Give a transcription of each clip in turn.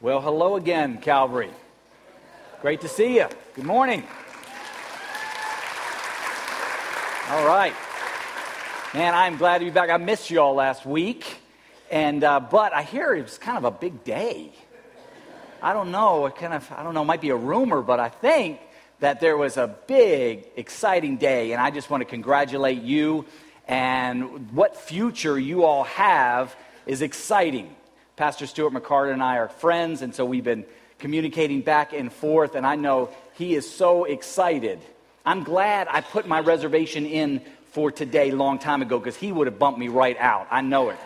Well, hello again, Calvary. Great to see you. Good morning. All right. Man, I'm glad to be back. I missed you all last week. And, uh, but I hear it was kind of a big day. I don't know. It kind of, I don't know, might be a rumor, but I think that there was a big, exciting day. And I just want to congratulate you. And what future you all have is exciting. Pastor Stuart McCarter and I are friends, and so we've been communicating back and forth, and I know he is so excited. I'm glad I put my reservation in for today long time ago because he would have bumped me right out. I know it.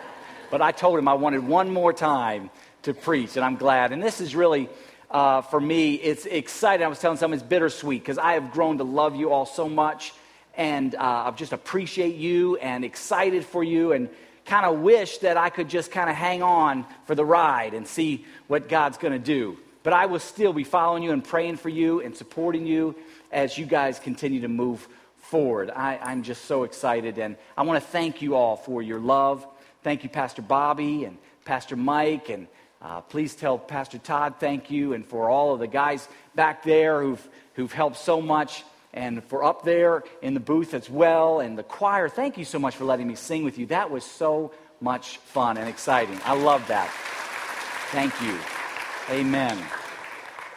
But I told him I wanted one more time to preach, and I'm glad. And this is really, uh, for me, it's exciting. I was telling someone it's bittersweet because I have grown to love you all so much, and uh, I just appreciate you and excited for you. And kind of wish that I could just kind of hang on for the ride and see what God's going to do. But I will still be following you and praying for you and supporting you as you guys continue to move forward. I, am just so excited, and I want to thank you all for your love. Thank you, Pastor Bobby and Pastor Mike, and uh, please tell Pastor Todd thank you, and for all of the guys back there who've, who've helped so much and for up there in the booth as well, and the choir. Thank you so much for letting me sing with you. That was so much fun and exciting. I love that. Thank you. Amen.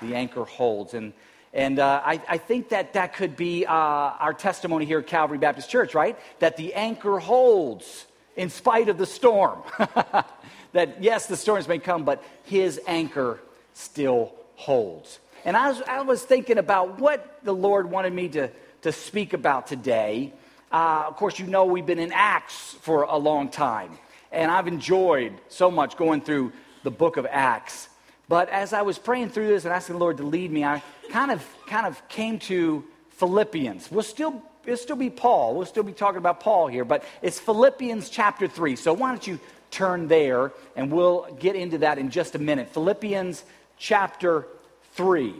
The anchor holds. And, and uh, I, I, think that that could be uh, our testimony here at Calvary Baptist Church, right? That the anchor holds in spite of the storm. that, yes, the storms may come, but his anchor still holds. And I was, I was thinking about what the Lord wanted me to, to speak about today. Uh, of course, you know we've been in Acts for a long time, and I've enjoyed so much going through the book of Acts. But as I was praying through this and asking the Lord to lead me, I kind of kind of came to Philippians. We'll still it'll still be Paul. We'll still be talking about Paul here, but it's Philippians chapter 3. So why don't you turn there and we'll get into that in just a minute. Philippians chapter 3.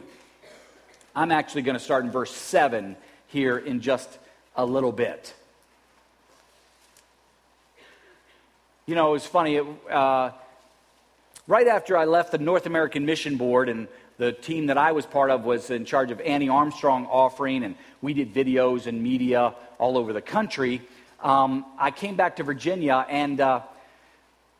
I'm actually going to start in verse 7 here in just a little bit. You know, it was funny. It, uh, right after I left the North American Mission Board, and the team that I was part of was in charge of Annie Armstrong offering, and we did videos and media all over the country. Um, I came back to Virginia, and uh,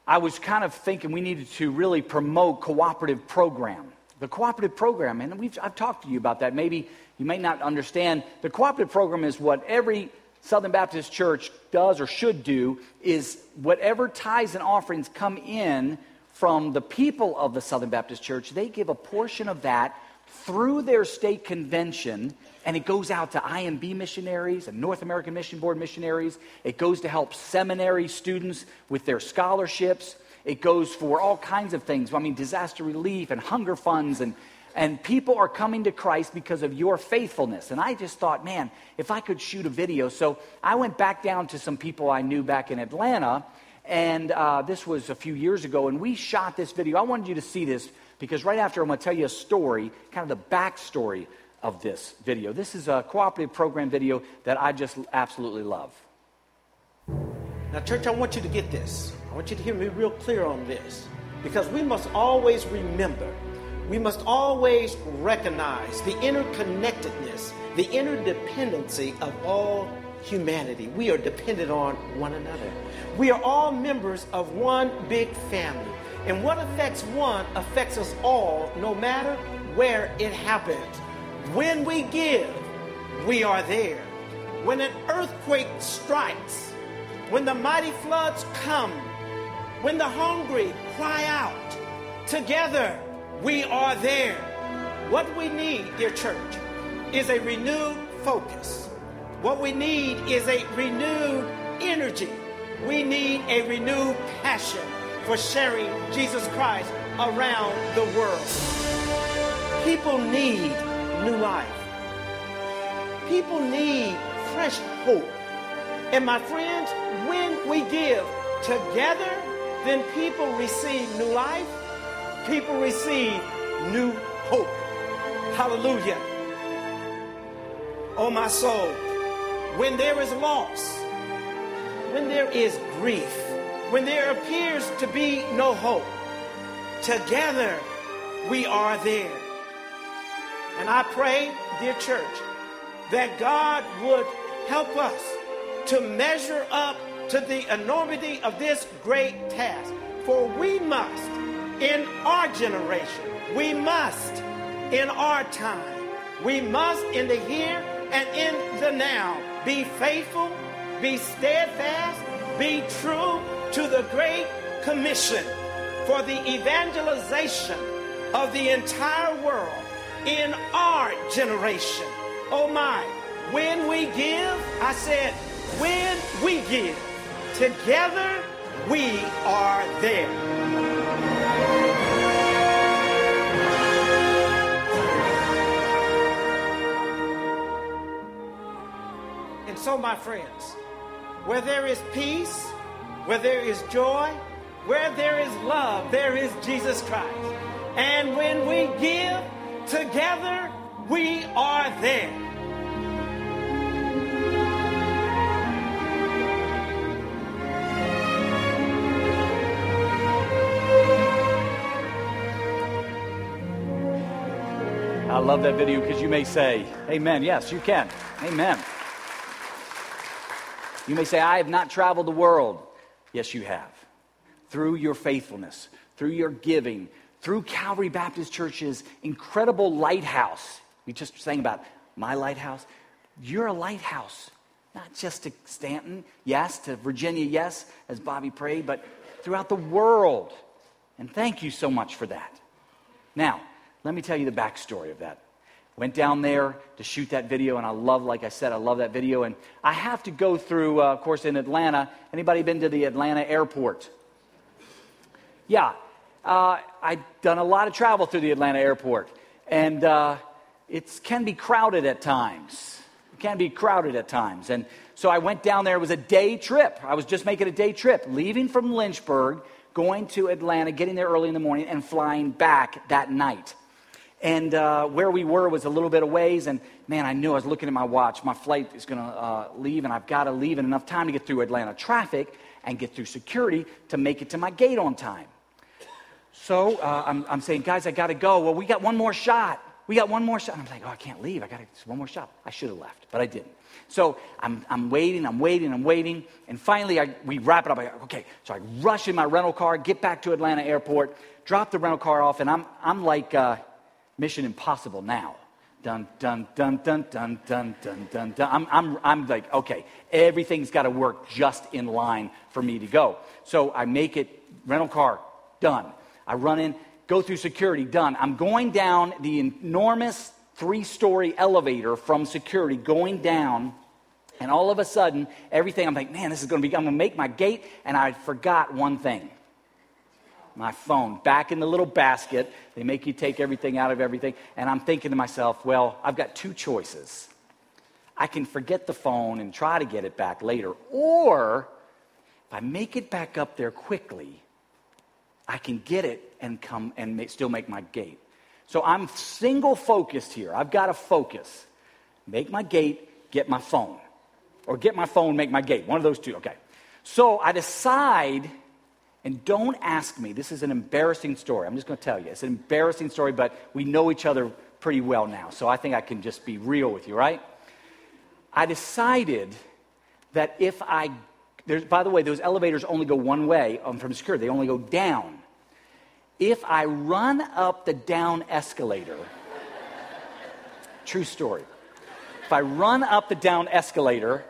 I was kind of thinking we needed to really promote cooperative program the cooperative program, and we've, I've talked to you about that. Maybe you may not understand. The cooperative program is what every Southern Baptist church does or should do is whatever tithes and offerings come in from the people of the Southern Baptist Church, they give a portion of that through their state convention, and it goes out to IMB missionaries and North American Mission Board missionaries. It goes to help seminary students with their scholarships. It goes for all kinds of things. I mean, disaster relief and hunger funds and and people are coming to Christ because of your faithfulness. And I just thought, man, if I could shoot a video. So I went back down to some people I knew back in Atlanta, and uh, this was a few years ago, and we shot this video. I wanted you to see this because right after I'm going to tell you a story, kind of the backstory of this video. This is a cooperative program video that I just absolutely love. Now, church, I want you to get this. I want you to hear me real clear on this because we must always remember, we must always recognize the interconnectedness, the interdependency of all humanity. We are dependent on one another. We are all members of one big family. And what affects one affects us all, no matter where it happens. When we give, we are there. When an earthquake strikes, when the mighty floods come, when the hungry cry out, together we are there. What we need, dear church, is a renewed focus. What we need is a renewed energy. We need a renewed passion for sharing Jesus Christ around the world. People need new life. People need fresh hope. And my friends, when we give together, then people receive new life, people receive new hope. Hallelujah. Oh, my soul, when there is loss, when there is grief, when there appears to be no hope, together we are there. And I pray, dear church, that God would help us to measure up to the enormity of this great task. For we must, in our generation, we must, in our time, we must, in the here and in the now, be faithful, be steadfast, be true to the Great Commission for the evangelization of the entire world in our generation. Oh my, when we give, I said, when we give, together we are there. And so, my friends, where there is peace, where there is joy, where there is love, there is Jesus Christ. And when we give together, we are there. I love that video because you may say, Amen. Yes, you can. Amen. You may say, I have not traveled the world. Yes, you have. Through your faithfulness, through your giving, through Calvary Baptist Church's incredible lighthouse. We just sang about my lighthouse. You're a lighthouse, not just to Staunton, yes, to Virginia, yes, as Bobby prayed, but throughout the world. And thank you so much for that. Now, let me tell you the backstory of that. Went down there to shoot that video, and I love, like I said, I love that video. And I have to go through, uh, of course, in Atlanta. Anybody been to the Atlanta airport? Yeah, uh, I've done a lot of travel through the Atlanta airport, and uh, it can be crowded at times. It can be crowded at times. And so I went down there. It was a day trip. I was just making a day trip, leaving from Lynchburg, going to Atlanta, getting there early in the morning, and flying back that night. And uh, where we were was a little bit of ways. And man, I knew I was looking at my watch. My flight is going to uh, leave, and I've got to leave in enough time to get through Atlanta traffic and get through security to make it to my gate on time. So uh, I'm, I'm saying, guys, I got to go. Well, we got one more shot. We got one more shot. And I'm like, oh, I can't leave. I got one more shot. I should have left, but I didn't. So I'm, I'm waiting, I'm waiting, I'm waiting. And finally, I, we wrap it up. I go, okay. So I rush in my rental car, get back to Atlanta airport, drop the rental car off, and I'm, I'm like, uh, Mission Impossible now. Dun, dun, dun, dun, dun, dun, dun, dun, dun. I'm, I'm, I'm like, okay, everything's got to work just in line for me to go. So I make it, rental car, done. I run in, go through security, done. I'm going down the enormous three story elevator from security, going down. And all of a sudden, everything, I'm like, man, this is going to be, I'm going to make my gate. And I forgot one thing my phone back in the little basket. They make you take everything out of everything. And I'm thinking to myself, well, I've got two choices. I can forget the phone and try to get it back later. Or if I make it back up there quickly, I can get it and come and still make my gate. So I'm single focused here. I've got to focus. Make my gate, get my phone. Or get my phone, make my gate. One of those two. Okay. So I decide and don't ask me, this is an embarrassing story. I'm just going to tell you. It's an embarrassing story, but we know each other pretty well now. So I think I can just be real with you, right? I decided that if I, there's, by the way, those elevators only go one way um, from security, they only go down. If I run up the down escalator, true story. If I run up the down escalator,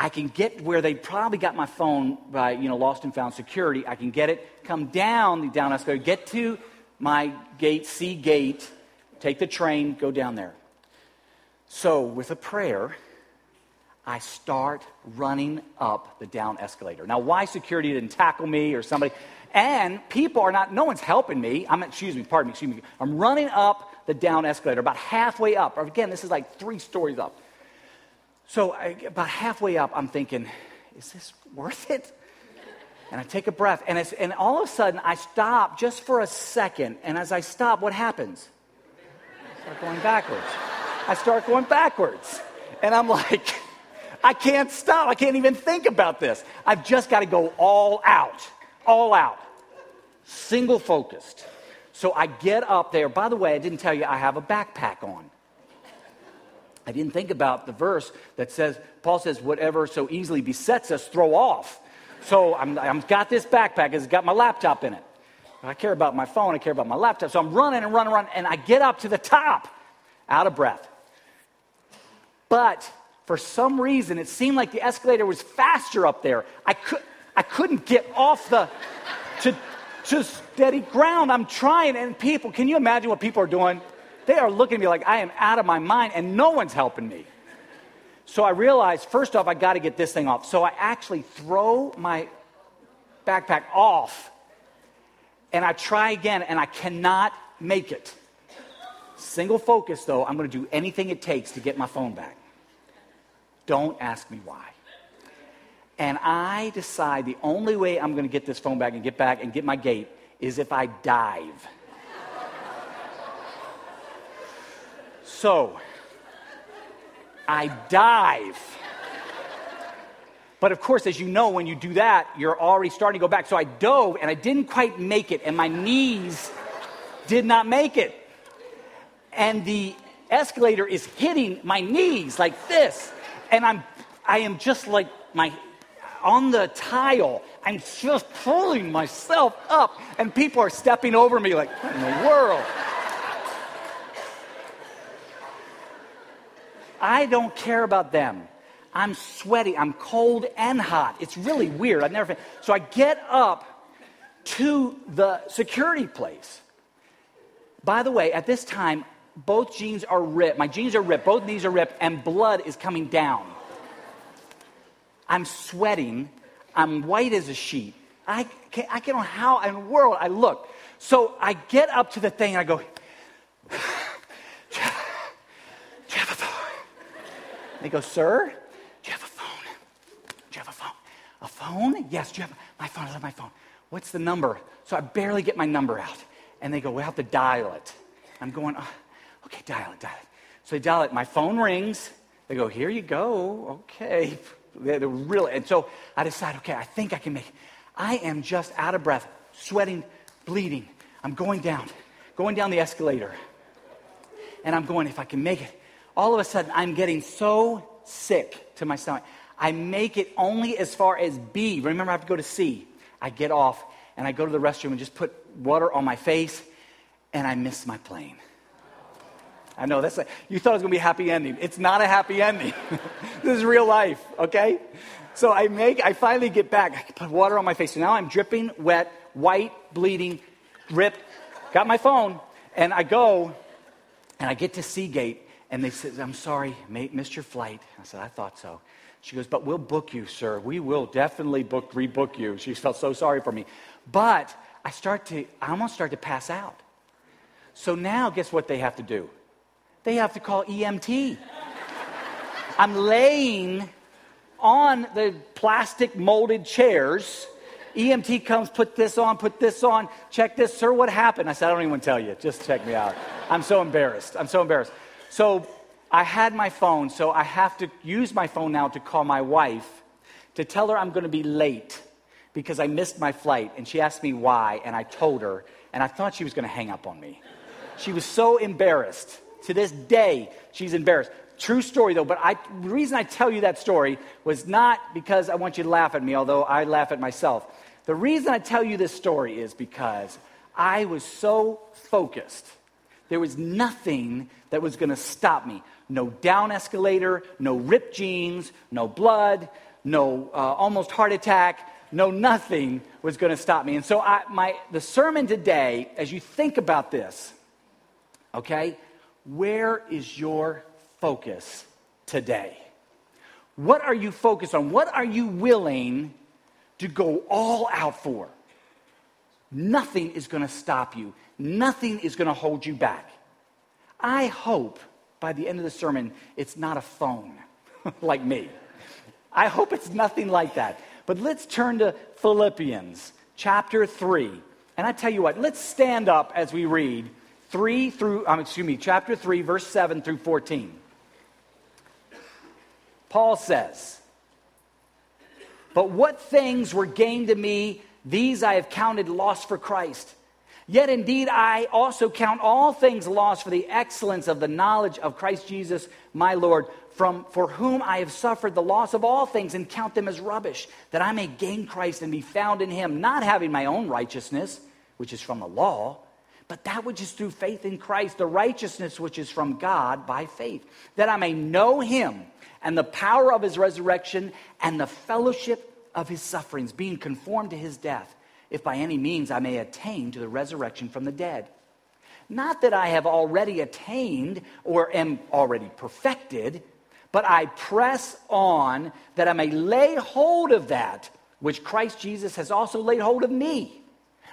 I can get where they probably got my phone by, you know, lost and found security. I can get it, come down the down escalator, get to my gate, C gate, take the train, go down there. So, with a prayer, I start running up the down escalator. Now, why security didn't tackle me or somebody? And people are not, no one's helping me. I'm, excuse me, pardon me, excuse me. I'm running up the down escalator, about halfway up. Again, this is like three stories up. So I, about halfway up, I'm thinking, is this worth it? And I take a breath, and, and all of a sudden, I stop just for a second. And as I stop, what happens? I start going backwards. I start going backwards. And I'm like, I can't stop. I can't even think about this. I've just got to go all out, all out, single focused. So I get up there. By the way, I didn't tell you I have a backpack on. I didn't think about the verse that says, Paul says, whatever so easily besets us, throw off. So I'm, I've got this backpack, it's got my laptop in it. I care about my phone, I care about my laptop. So I'm running and running, running, and I get up to the top, out of breath. But for some reason, it seemed like the escalator was faster up there. I, could, I couldn't get off the, to, to steady ground. I'm trying, and people, can you imagine what people are doing? They are looking at me like I am out of my mind, and no one's helping me. So I realized, first off, I got to get this thing off. So I actually throw my backpack off, and I try again, and I cannot make it. Single focus, though, I'm going to do anything it takes to get my phone back. Don't ask me why. And I decide the only way I'm going to get this phone back and get back and get my gate is if I dive. So, I dive. But of course, as you know, when you do that, you're already starting to go back. So I dove and I didn't quite make it, and my knees did not make it. And the escalator is hitting my knees like this. And I'm I am just like my on the tile. I'm just pulling myself up, and people are stepping over me like, what in the world? I don't care about them. I'm sweaty, I'm cold and hot. It's really weird. I've never. So I get up to the security place. By the way, at this time, both jeans are ripped. My jeans are ripped, both knees are ripped, and blood is coming down. I'm sweating. I'm white as a sheet. I can't, I can't know how in the world I look. So I get up to the thing and I go, do you have a phone? They go, sir, do you have a phone? Do you have a phone? A phone? Yes, do you have my phone? I have my phone. What's the number? So I barely get my number out. And they go, we have to dial it. I'm going, oh, okay, dial it, dial it. So they dial it. My phone rings. They go, here you go. Okay. They're really, and so I decide, okay, I think I can make. I am just out of breath, sweating, bleeding. I'm going down, going down the escalator. And I'm going, if I can make it. All of a sudden, I'm getting so sick to my stomach. I make it only as far as B. Remember, I have to go to C. I get off and I go to the restroom and just put water on my face, and I miss my plane. I know that's you thought it was going to be a happy ending. It's not a happy ending. this is real life, okay? So I make, I finally get back. I put water on my face. So now I'm dripping, wet, white, bleeding, drip. Got my phone, and I go, and I get to C gate, and they said, "I'm sorry, mate, missed your flight." I said, "I thought so." She goes, "But we'll book you, sir. We will definitely book, rebook you." She felt so sorry for me, but I start to, I almost start to pass out. So now, guess what they have to do? They have to call EMT. I'm laying on the plastic molded chairs. EMT comes, put this on, put this on, check this. Sir, what happened? I said, I don't even tell you. Just check me out. I'm so embarrassed. I'm so embarrassed. So I had my phone, so I have to use my phone now to call my wife to tell her I'm going to be late because I missed my flight. And she asked me why, and I told her, and I thought she was going to hang up on me. She was so embarrassed. To this day, she's embarrassed. True story, though, but I, the reason I tell you that story was not because I want you to laugh at me, although I laugh at myself. The reason I tell you this story is because I was so focused. There was nothing that was going to stop me. No down escalator, no ripped jeans, no blood, no uh, almost heart attack, no nothing was going to stop me. And so I, my, the sermon today, as you think about this, okay, where is your focus today? What are you focused on? What are you willing to go all out for? Nothing is going to stop you, nothing is going to hold you back. I hope by the end of the sermon, it's not a phone like me. I hope it's nothing like that. But let's turn to Philippians chapter 3. And I tell you what, let's stand up as we read 3 through, um, excuse me, chapter 3, verse 7 through 14. Paul says, But what things were gained to me, these I have counted loss for Christ. Yet indeed, I also count all things lost for the excellence of the knowledge of Christ Jesus, my Lord, from, for whom I have suffered the loss of all things and count them as rubbish, that I may gain Christ and be found in him, not having my own righteousness, which is from the law, but that which is through faith in Christ, the righteousness which is from God by faith, that I may know him and the power of his resurrection and the fellowship of his sufferings, being conformed to his death if by any means I may attain to the resurrection from the dead. Not that I have already attained or am already perfected, but I press on that I may lay hold of that which Christ Jesus has also laid hold of me.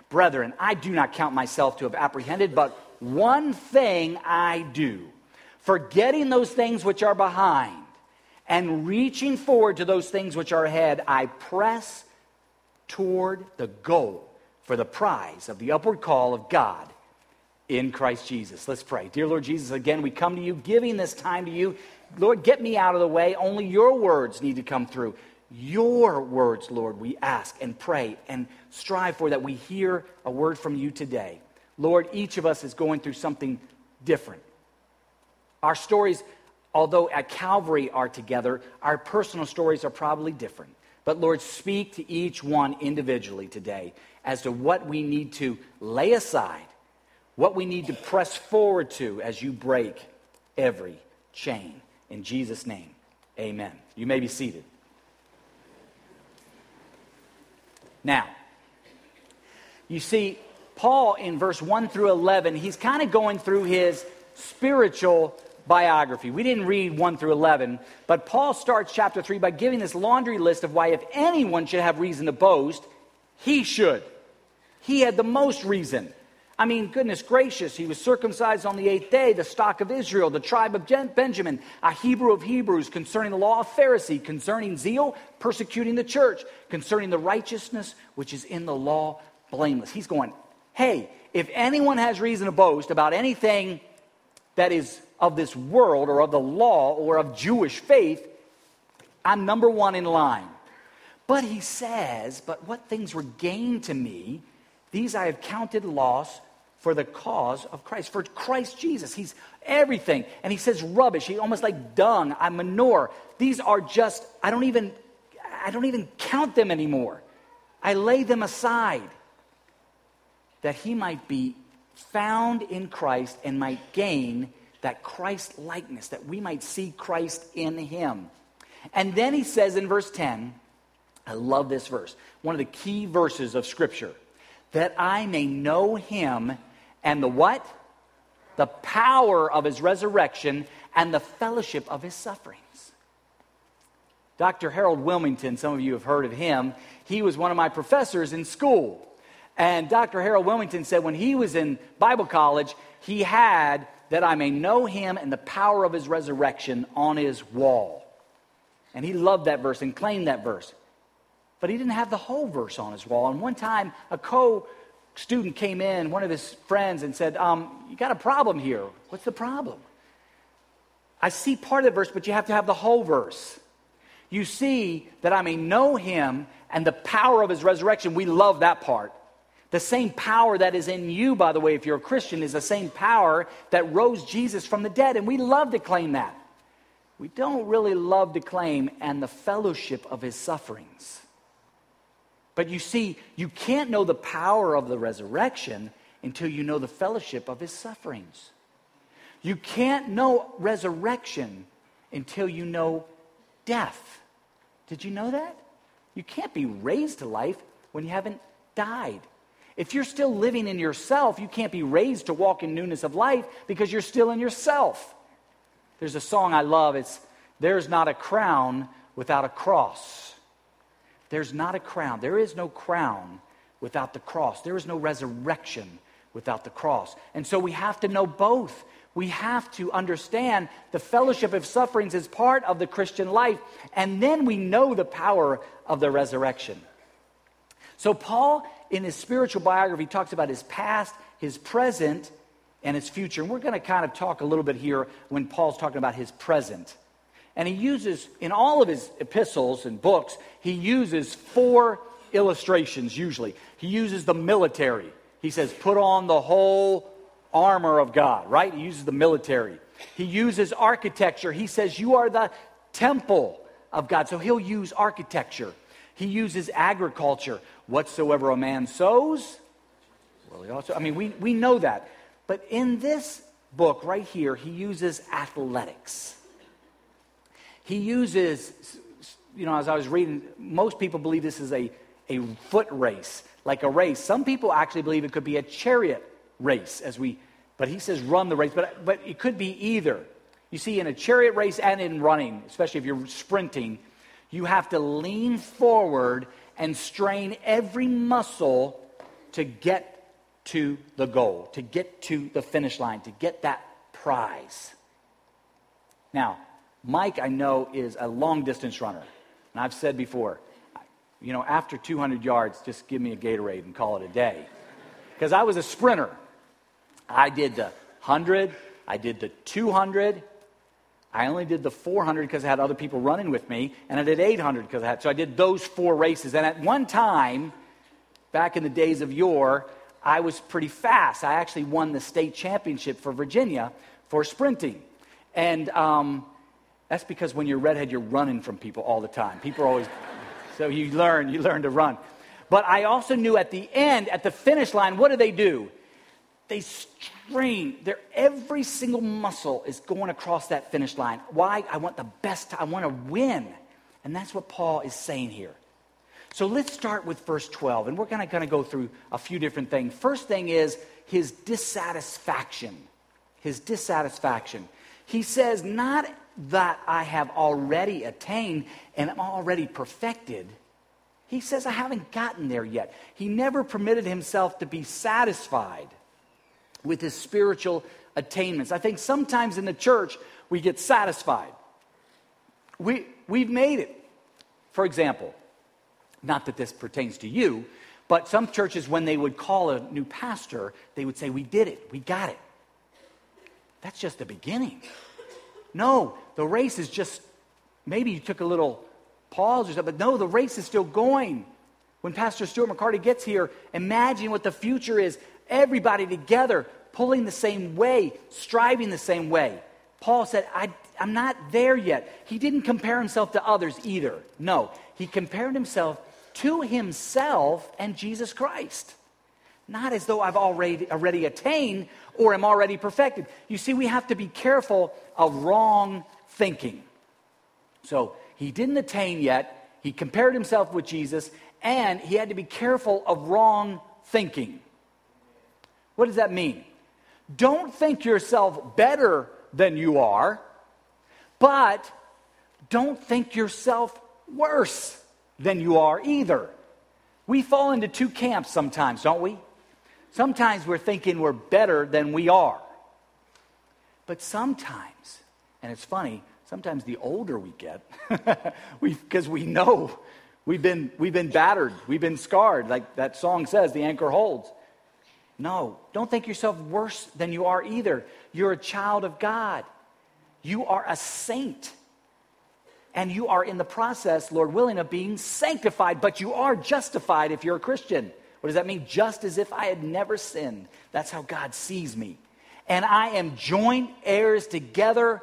Brethren, I do not count myself to have apprehended, but one thing I do, forgetting those things which are behind and reaching forward to those things which are ahead, I press toward the goal for the prize of the upward call of God in Christ Jesus. Let's pray. Dear Lord Jesus, again, we come to you, giving this time to you. Lord, get me out of the way. Only your words need to come through. Your words, Lord, we ask and pray and strive for that we hear a word from you today. Lord, each of us is going through something different. Our stories, although at Calvary are together, our personal stories are probably different. But Lord, speak to each one individually today as to what we need to lay aside, what we need to press forward to as you break every chain. In Jesus' name, amen. You may be seated. Now, you see, Paul in verse 1 through 11, he's kind of going through his spiritual biography. We didn't read 1 through 11, but Paul starts chapter 3 by giving this laundry list of why, if anyone should have reason to boast, he should. He had the most reason. I mean, goodness gracious, he was circumcised on the eighth day, the stock of Israel, the tribe of Benjamin, a Hebrew of Hebrews, concerning the law of Pharisee, concerning zeal, persecuting the church, concerning the righteousness which is in the law, blameless. He's going, hey, if anyone has reason to boast about anything that is of this world or of the law or of Jewish faith, I'm number one in line. But he says, But what things were gained to me, these I have counted loss for the cause of Christ, for Christ Jesus. He's everything. And he says rubbish. He almost like dung, I'm manure. These are just, I don't even, I don't even count them anymore. I lay them aside that he might be found in Christ and might gain that Christ likeness, that we might see Christ in him. And then he says in verse 10, I love this verse, one of the key verses of Scripture, that I may know him and the what? The power of his resurrection and the fellowship of his sufferings. Dr. Harold Wilmington, some of you have heard of him, he was one of my professors in school. And Dr. Harold Wilmington said when he was in Bible college, he had that I may know him and the power of his resurrection on his wall. And he loved that verse and claimed that verse. But he didn't have the whole verse on his wall. And one time, a co student came in, one of his friends, and said, um, You got a problem here. What's the problem? I see part of the verse, but you have to have the whole verse. You see that I may know him and the power of his resurrection. We love that part. The same power that is in you, by the way, if you're a Christian, is the same power that rose Jesus from the dead. And we love to claim that. We don't really love to claim and the fellowship of his sufferings. But you see, you can't know the power of the resurrection until you know the fellowship of his sufferings. You can't know resurrection until you know death. Did you know that? You can't be raised to life when you haven't died. If you're still living in yourself, you can't be raised to walk in newness of life because you're still in yourself. There's a song I love. It's There's Not a Crown Without a Cross. There's not a crown. There is no crown without the cross. There is no resurrection without the cross. And so we have to know both. We have to understand the fellowship of sufferings is part of the Christian life, and then we know the power of the resurrection. So, Paul in his spiritual biography, he talks about his past, his present, and his future. And we're going to kind of talk a little bit here when Paul's talking about his present. And he uses, in all of his epistles and books, he uses four illustrations usually. He uses the military. He says, put on the whole armor of God, right? He uses the military. He uses architecture. He says, you are the temple of God. So he'll use architecture. He uses agriculture. Whatsoever a man sows, well, he also, I mean, we, we know that. But in this book right here, he uses athletics. He uses, you know, as I was reading, most people believe this is a, a foot race, like a race. Some people actually believe it could be a chariot race, as we, but he says run the race, but, but it could be either. You see, in a chariot race and in running, especially if you're sprinting, you have to lean forward and strain every muscle to get to the goal, to get to the finish line, to get that prize. Now, Mike, I know, is a long distance runner. And I've said before, you know, after 200 yards, just give me a Gatorade and call it a day. Because I was a sprinter. I did the 100, I did the 200, I only did the 400 because I had other people running with me, and I did 800 because I had. So I did those four races. And at one time, back in the days of yore, I was pretty fast. I actually won the state championship for Virginia for sprinting. And um, that's because when you're redhead, you're running from people all the time. People are always, so you learn, you learn to run. But I also knew at the end, at the finish line, what do they do? They strain. Their every single muscle is going across that finish line. Why? I want the best. I want to win. And that's what Paul is saying here. So let's start with verse 12, and we're going to kind of go through a few different things. First thing is his dissatisfaction. His dissatisfaction. He says, Not that I have already attained and I'm already perfected. He says, I haven't gotten there yet. He never permitted himself to be satisfied with his spiritual attainments. I think sometimes in the church we get satisfied. We, we've made it. For example, not that this pertains to you, but some churches, when they would call a new pastor, they would say, We did it, we got it. That's just the beginning. No, the race is just, maybe you took a little pause or something, but no, the race is still going. When Pastor Stuart McCarty gets here, imagine what the future is. Everybody together, pulling the same way, striving the same way. Paul said, I, am not there yet. He didn't compare himself to others either. No, he compared himself to himself and Jesus Christ. Not as though I've already, already attained or am already perfected. You see, we have to be careful of wrong thinking. So he didn't attain yet. He compared himself with Jesus, and he had to be careful of wrong thinking. What does that mean? Don't think yourself better than you are, but don't think yourself worse than you are either. We fall into two camps sometimes, don't we? Sometimes we're thinking we're better than we are. But sometimes, and it's funny, sometimes the older we get, because we, know we've been, we've been battered, we've been scarred, like that song says, the anchor holds. No, don't think yourself worse than you are either. You're a child of God. You are a saint. And you are in the process, Lord willing, of being sanctified, but you are justified if you're a Christian. What does that mean? Just as if I had never sinned. That's how God sees me. And I am joint heirs together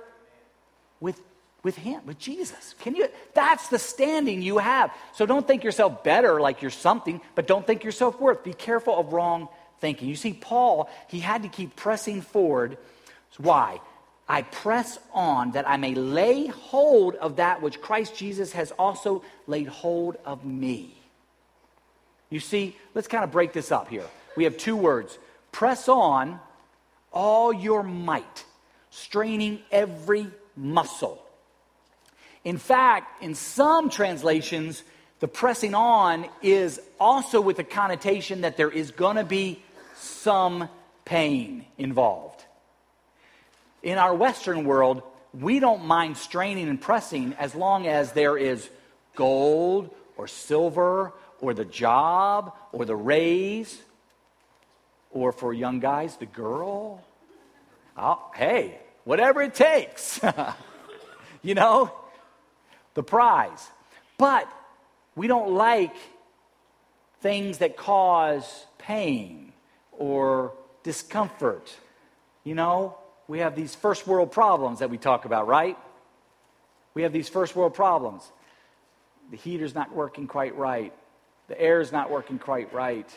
with, with Him, with Jesus. Can you? That's the standing you have. So don't think yourself better like you're something, but don't think yourself worth. Be careful of wrong thinking. You see, Paul, he had to keep pressing forward. Why? I press on that I may lay hold of that which Christ Jesus has also laid hold of me. You see, let's kind of break this up here. We have two words press on all your might, straining every muscle. In fact, in some translations, the pressing on is also with the connotation that there is going to be some pain involved. In our Western world, we don't mind straining and pressing as long as there is gold or silver or the job or the raise or for young guys, the girl. Hey, whatever it takes. you know, the prize. But we don't like things that cause pain or discomfort. You know, we have these first world problems that we talk about, right? We have these first world problems. The heater's not working quite right. The air's not working quite right.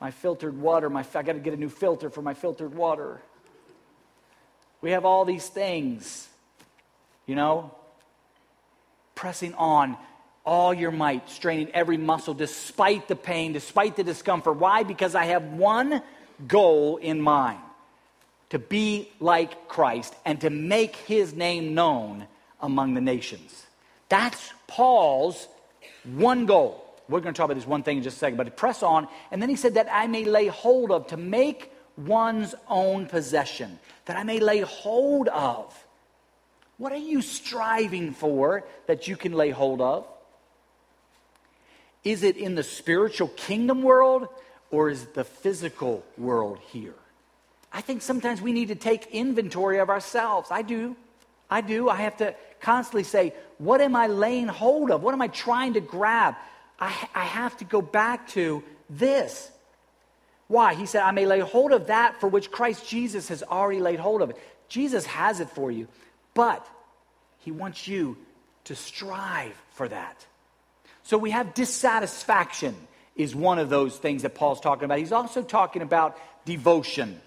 My filtered water, my, I got to get a new filter for my filtered water. We have all these things, you know, pressing on all your might, straining every muscle despite the pain, despite the discomfort. Why? Because I have one goal in mind to be like Christ and to make his name known among the nations. That's Paul's one goal. We're going to talk about this one thing in just a second, but press on. And then he said that I may lay hold of, to make one's own possession, that I may lay hold of. What are you striving for that you can lay hold of? Is it in the spiritual kingdom world or is the physical world here? I think sometimes we need to take inventory of ourselves. I do. I do. I have to constantly say, what am I laying hold of? What am I trying to grab? I, I have to go back to this. Why? He said, I may lay hold of that for which Christ Jesus has already laid hold of it. Jesus has it for you, but he wants you to strive for that. So we have dissatisfaction, is one of those things that Paul's talking about. He's also talking about devotion.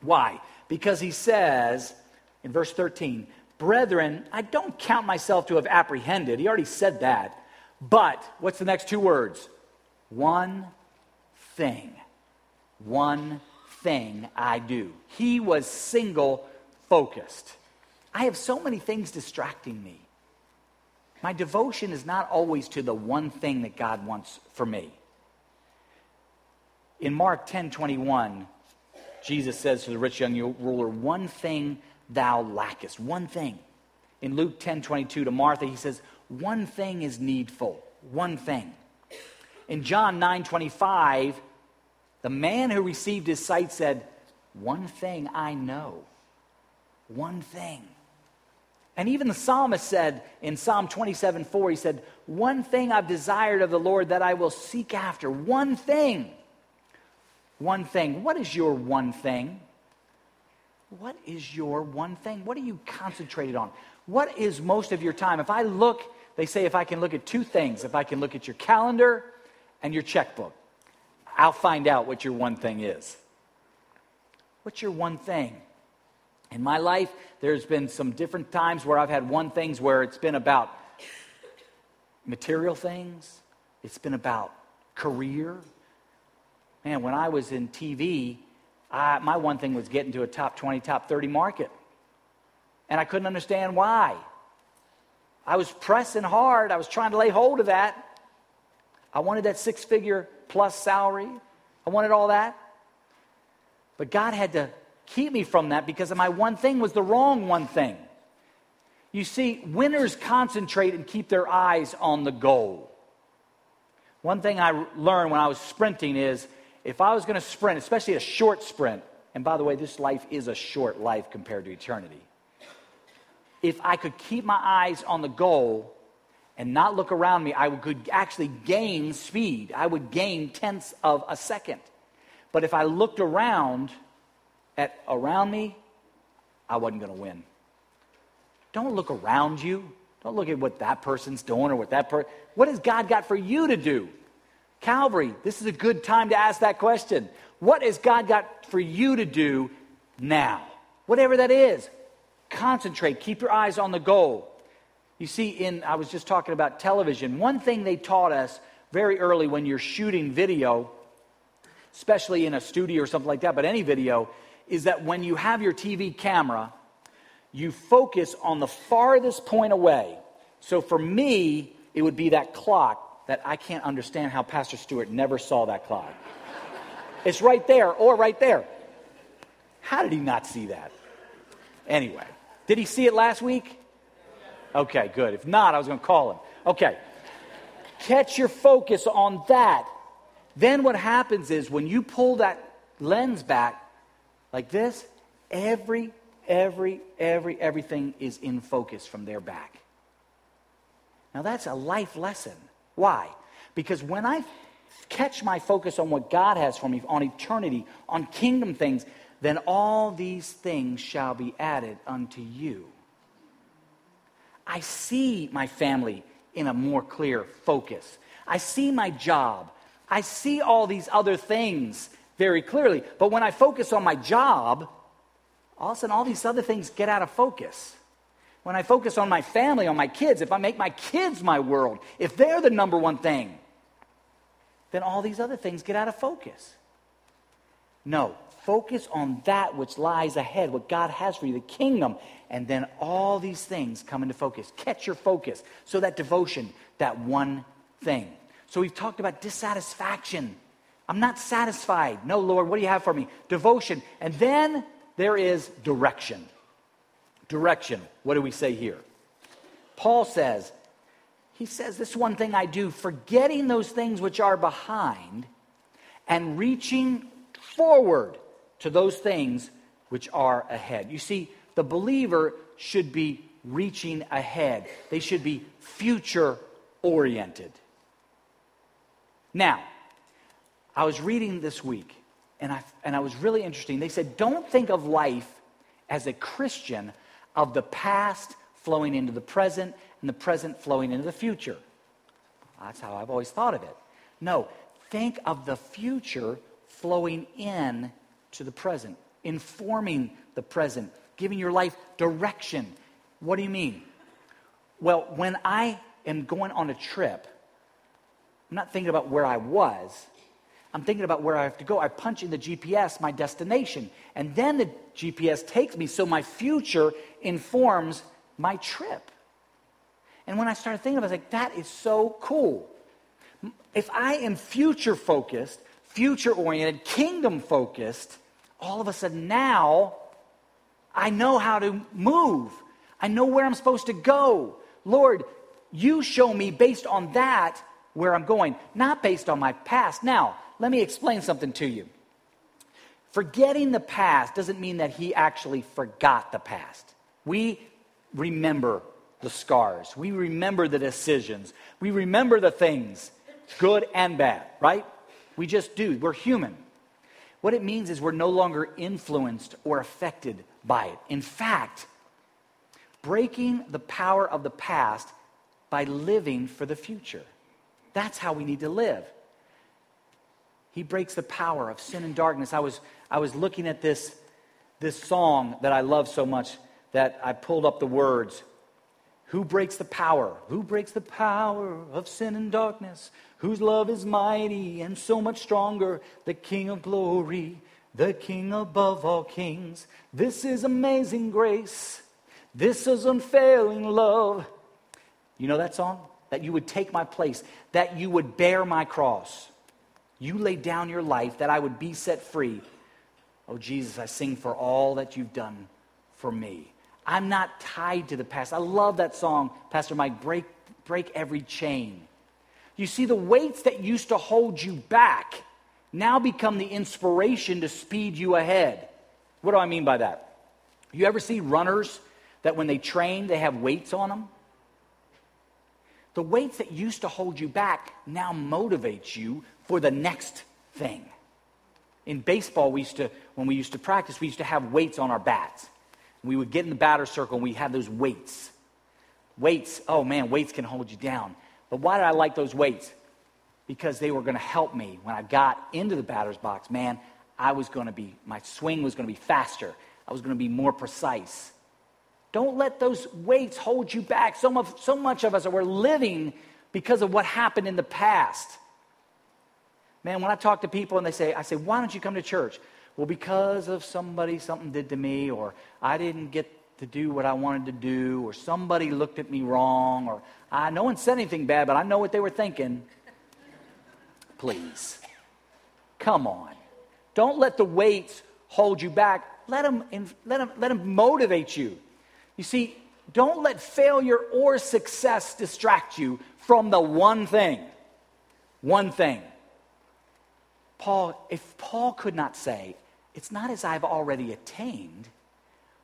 Why? Because he says in verse 13, Brethren, I don't count myself to have apprehended. He already said that. But, what's the next two words? One thing. One thing I do. He was single focused. I have so many things distracting me. My devotion is not always to the one thing that God wants for me. In Mark 10 21, Jesus says to the rich young ruler, One thing thou lackest. One thing. In Luke 10 22 to Martha, he says, One thing is needful. One thing. In John 9 25, the man who received his sight said, One thing I know. One thing. And even the psalmist said in Psalm 27 4, he said, One thing I've desired of the Lord that I will seek after. One thing. One thing. What is your one thing? What is your one thing? What are you concentrated on? What is most of your time? If I look, they say if I can look at two things, if I can look at your calendar and your checkbook, I'll find out what your one thing is. What's your one thing? In my life, there's been some different times where I've had one things where it's been about material things, it's been about career. Man, when I was in TV, I, my one thing was getting to a top 20, top 30 market. And I couldn't understand why. I was pressing hard. I was trying to lay hold of that. I wanted that six figure plus salary. I wanted all that. But God had to keep me from that because my one thing was the wrong one thing. You see, winners concentrate and keep their eyes on the goal. One thing I learned when I was sprinting is if I was going to sprint, especially a short sprint, and by the way, this life is a short life compared to eternity. If I could keep my eyes on the goal and not look around me, I could actually gain speed. I would gain tenths of a second. But if I looked around at around me, I wasn't going to win. Don't look around you. Don't look at what that person's doing or what that person. What has God got for you to do? Calvary, this is a good time to ask that question. What has God got for you to do now? Whatever that is, concentrate, keep your eyes on the goal. You see, in I was just talking about television. One thing they taught us very early when you're shooting video, especially in a studio or something like that, but any video, is that when you have your TV camera, you focus on the farthest point away. So for me, it would be that clock that I can't understand how Pastor Stewart never saw that clock. it's right there or right there. How did he not see that? Anyway, did he see it last week? Okay, good. If not, I was going to call him. Okay. Catch your focus on that. Then what happens is when you pull that lens back like this, every, every, every, everything is in focus from there back. Now that's a life lesson. Why? Because when I catch my focus on what God has for me, on eternity, on kingdom things, then all these things shall be added unto you. I see my family in a more clear focus. I see my job. I see all these other things very clearly. But when I focus on my job, all of a sudden all these other things get out of focus. When I focus on my family, on my kids, if I make my kids my world, if they're the number one thing, then all these other things get out of focus. No, focus on that which lies ahead, what God has for you, the kingdom, and then all these things come into focus. Catch your focus. So that devotion, that one thing. So we've talked about dissatisfaction. I'm not satisfied. No, Lord, what do you have for me? Devotion. And then there is direction. Direction. What do we say here? Paul says, he says, This one thing I do, forgetting those things which are behind and reaching forward to those things which are ahead. You see, the believer should be reaching ahead, they should be future oriented. Now, I was reading this week, and I, and I was really interesting. They said, don't think of life as a Christian of the past flowing into the present and the present flowing into the future. That's how I've always thought of it. No, think of the future flowing in to the present, informing the present, giving your life direction. What do you mean? Well, when I am going on a trip, I'm not thinking about where I was. I'm thinking about where I have to go. I punch in the GPS my destination, and then the GPS takes me so my future informs my trip. And when I started thinking, I was like, that is so cool. If I am future focused, future oriented, kingdom focused, all of a sudden now I know how to move. I know where I'm supposed to go. Lord, you show me based on that where I'm going, not based on my past. Now, let me explain something to you. Forgetting the past doesn't mean that he actually forgot the past. We remember the scars. We remember the decisions. We remember the things, good and bad, right? We just do. We're human. What it means is we're no longer influenced or affected by it. In fact, breaking the power of the past by living for the future. That's how we need to live. He breaks the power of sin and darkness. I was, I was looking at this, this song that I love so much that I pulled up the words who breaks the power? Who breaks the power of sin and darkness? Whose love is mighty and so much stronger? The King of glory, the King above all kings. This is amazing grace. This is unfailing love. You know that song? That you would take my place, that you would bear my cross. You laid down your life, that I would be set free. Oh, Jesus, I sing for all that you've done for me. I'm not tied to the past. I love that song, Pastor Mike, Break, break Every Chain. You see, the weights that used to hold you back now become the inspiration to speed you ahead. What do I mean by that? You ever see runners that when they train, they have weights on them? The weights that used to hold you back now motivates you for the next thing. In baseball, we used to, when we used to practice, we used to have weights on our bats. We would get in the batter circle and we had those weights. Weights, oh man, weights can hold you down. But why did I like those weights? Because they were going to help me when I got into the batter's box. Man, I was going to be, my swing was going to be faster. I was going to be more precise. Don't let those weights hold you back. So much, so much of us are we're living because of what happened in the past. Man, when I talk to people and they say, I say, why don't you come to church? well, because of somebody, something did to me, or I didn't get to do what I wanted to do, or somebody looked at me wrong, or I, no one said anything bad, but I know what they were thinking. Please. Come on. Don't let the weights hold you back. Let them, let them, let them motivate you. You see, don't let failure or success distract you from the one thing. One thing. Paul, if Paul could not say, it's not as I've already attained,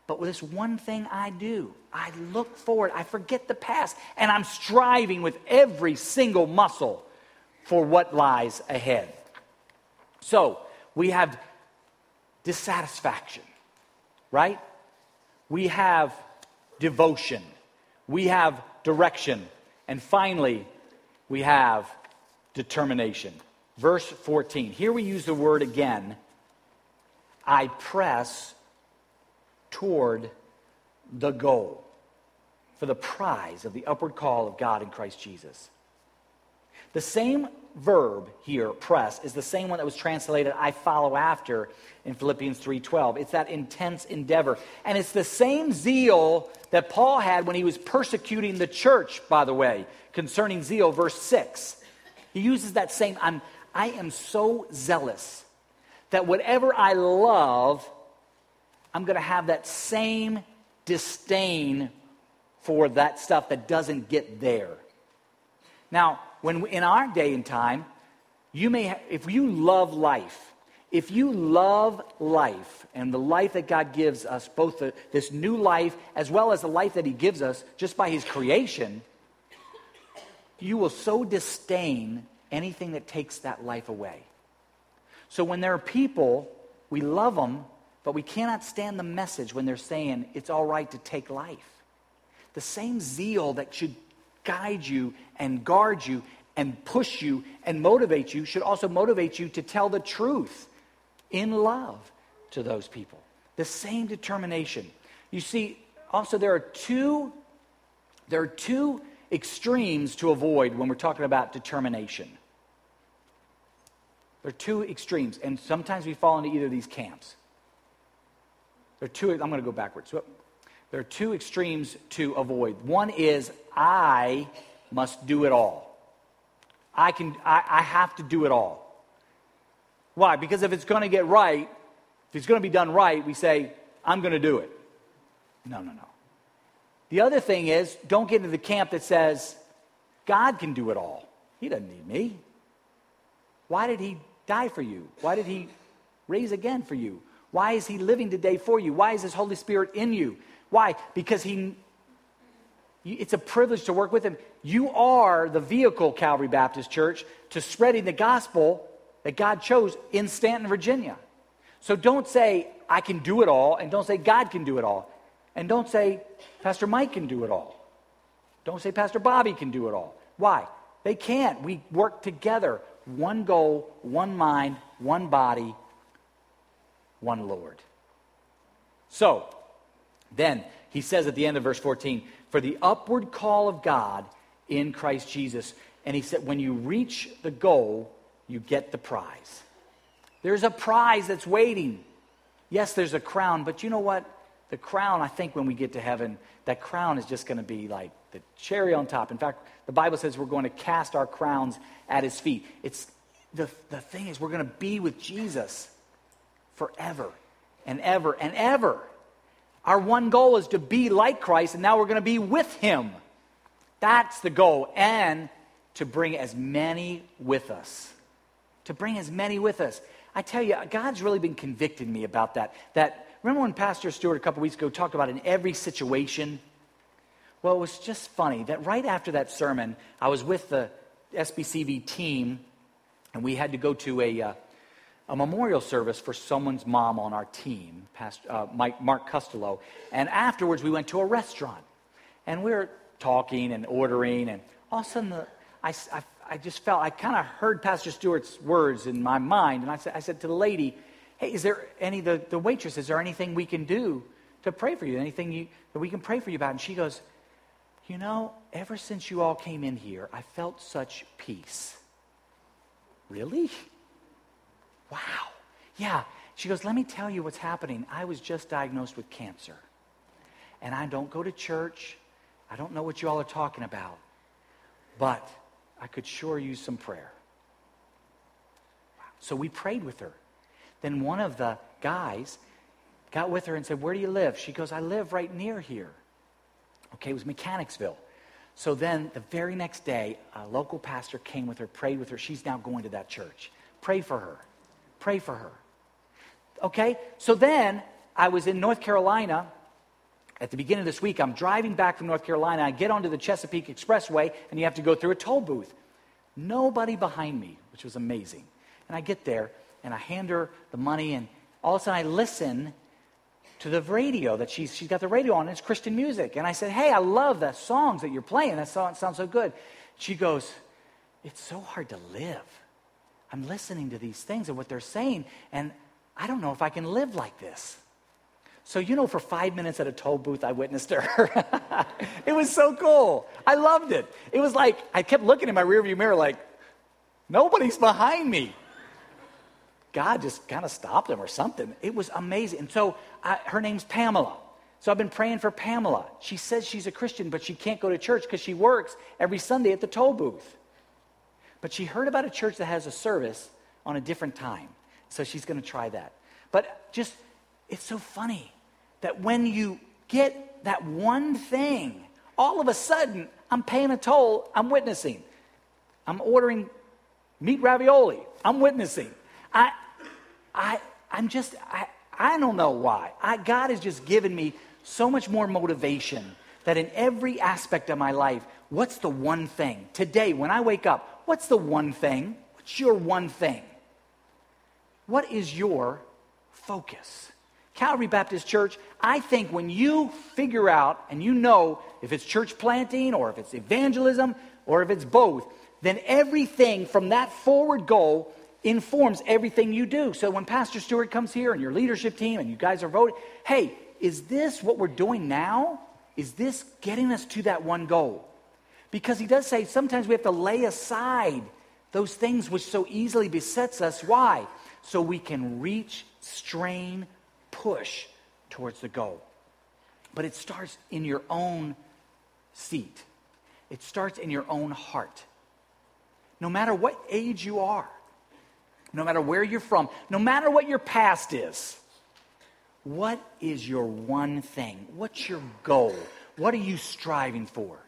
but with this one thing I do. I look forward, I forget the past, and I'm striving with every single muscle for what lies ahead. So, we have dissatisfaction, right? We have devotion. We have direction. And finally, we have determination. Verse 14. Here we use the word again I press toward the goal for the prize of the upward call of God in Christ Jesus. The same verb here, press, is the same one that was translated I follow after in Philippians 3:12. It's that intense endeavor. And it's the same zeal that Paul had when he was persecuting the church, by the way, concerning zeal verse 6. He uses that same I'm I am so zealous that whatever I love, I'm going to have that same disdain for that stuff that doesn't get there. Now, when in our day and time, you may, ha- if you love life, if you love life and the life that God gives us, both the, this new life as well as the life that He gives us just by His creation, you will so disdain anything that takes that life away. So when there are people, we love them, but we cannot stand the message when they're saying it's all right to take life. The same zeal that should guide you and guard you and push you and motivate you should also motivate you to tell the truth in love to those people. The same determination. You see, also there are two there are two extremes to avoid when we're talking about determination. There are two extremes, and sometimes we fall into either of these camps. There are two, I'm going to go backwards. There are two extremes to avoid. One is I must do it all. I, can, I, I have to do it all. Why? Because if it's going to get right, if it's going to be done right, we say, I'm going to do it. No, no, no. The other thing is, don't get into the camp that says, God can do it all. He doesn't need me. Why did he die for you? Why did he raise again for you? Why is he living today for you? Why is his Holy Spirit in you? Why? Because he it's a privilege to work with him. You are the vehicle, Calvary Baptist Church, to spreading the gospel that God chose in Staunton, Virginia. So don't say, I can do it all, and don't say, God can do it all. And don't say, Pastor Mike can do it all. Don't say, Pastor Bobby can do it all. Why? They can't. We work together. One goal, one mind, one body, one Lord. So, then he says at the end of verse 14, for the upward call of God in Christ Jesus. And he said, when you reach the goal, you get the prize. There's a prize that's waiting. Yes, there's a crown, but you know what? The crown, I think when we get to heaven, that crown is just going to be like the cherry on top. In fact, the Bible says we're going to cast our crowns at his feet. It's the, the thing is, we're going to be with Jesus forever and ever and ever. Our one goal is to be like Christ, and now we're going to be with him. That's the goal. And to bring as many with us. To bring as many with us. I tell you, God's really been convicting me about that. That remember when Pastor Stewart a couple weeks ago talked about in every situation? Well, it was just funny that right after that sermon, I was with the SBCV team, and we had to go to a, uh, a memorial service for someone's mom on our team, Pastor, uh, Mike, Mark Costello. And afterwards, we went to a restaurant. And we were talking and ordering, and all of a sudden, the, I, I, I just felt, I kind of heard Pastor Stewart's words in my mind. And I said, I said to the lady, Hey, is there any, the, the waitress, is there anything we can do to pray for you? Anything you, that we can pray for you about? And she goes, You know, ever since you all came in here, I felt such peace. Really? Wow. Yeah. She goes, Let me tell you what's happening. I was just diagnosed with cancer. And I don't go to church. I don't know what you all are talking about. But I could sure use some prayer. So we prayed with her. Then one of the guys got with her and said, Where do you live? She goes, I live right near here. Okay, it was Mechanicsville. So then the very next day, a local pastor came with her, prayed with her. She's now going to that church. Pray for her. Pray for her. Okay? So then I was in North Carolina at the beginning of this week. I'm driving back from North Carolina. I get onto the Chesapeake Expressway, and you have to go through a toll booth. Nobody behind me, which was amazing. And I get there and I hand her the money, and all of a sudden I listen to the radio that she's, she's got the radio on, it's Christian music. And I said, Hey, I love the songs that you're playing. That song sounds so good. She goes, It's so hard to live. I'm listening to these things and what they're saying, and I don't know if I can live like this. So, you know, for five minutes at a toll booth, I witnessed her. it was so cool. I loved it. It was like I kept looking in my rearview mirror, like, nobody's behind me. God just kind of stopped him or something. It was amazing. And so I, her name's Pamela. So I've been praying for Pamela. She says she's a Christian, but she can't go to church because she works every Sunday at the toll booth. But she heard about a church that has a service on a different time. So she's going to try that. But just, it's so funny that when you get that one thing, all of a sudden, I'm paying a toll, I'm witnessing. I'm ordering meat ravioli, I'm witnessing. I, I, I'm just, I, I don't know why. I, God has just given me so much more motivation that in every aspect of my life, what's the one thing? Today, when I wake up, what's the one thing? What's your one thing? What is your focus? Calvary Baptist Church, I think when you figure out and you know if it's church planting or if it's evangelism or if it's both, then everything from that forward goal informs everything you do. So when Pastor Stewart comes here and your leadership team and you guys are voting, hey, is this what we're doing now? Is this getting us to that one goal? Because he does say sometimes we have to lay aside those things which so easily besets us. Why? So we can reach, strain, push towards the goal. But it starts in your own seat. It starts in your own heart. No matter what age you are, no matter where you're from, no matter what your past is, what is your one thing? What's your goal? What are you striving for?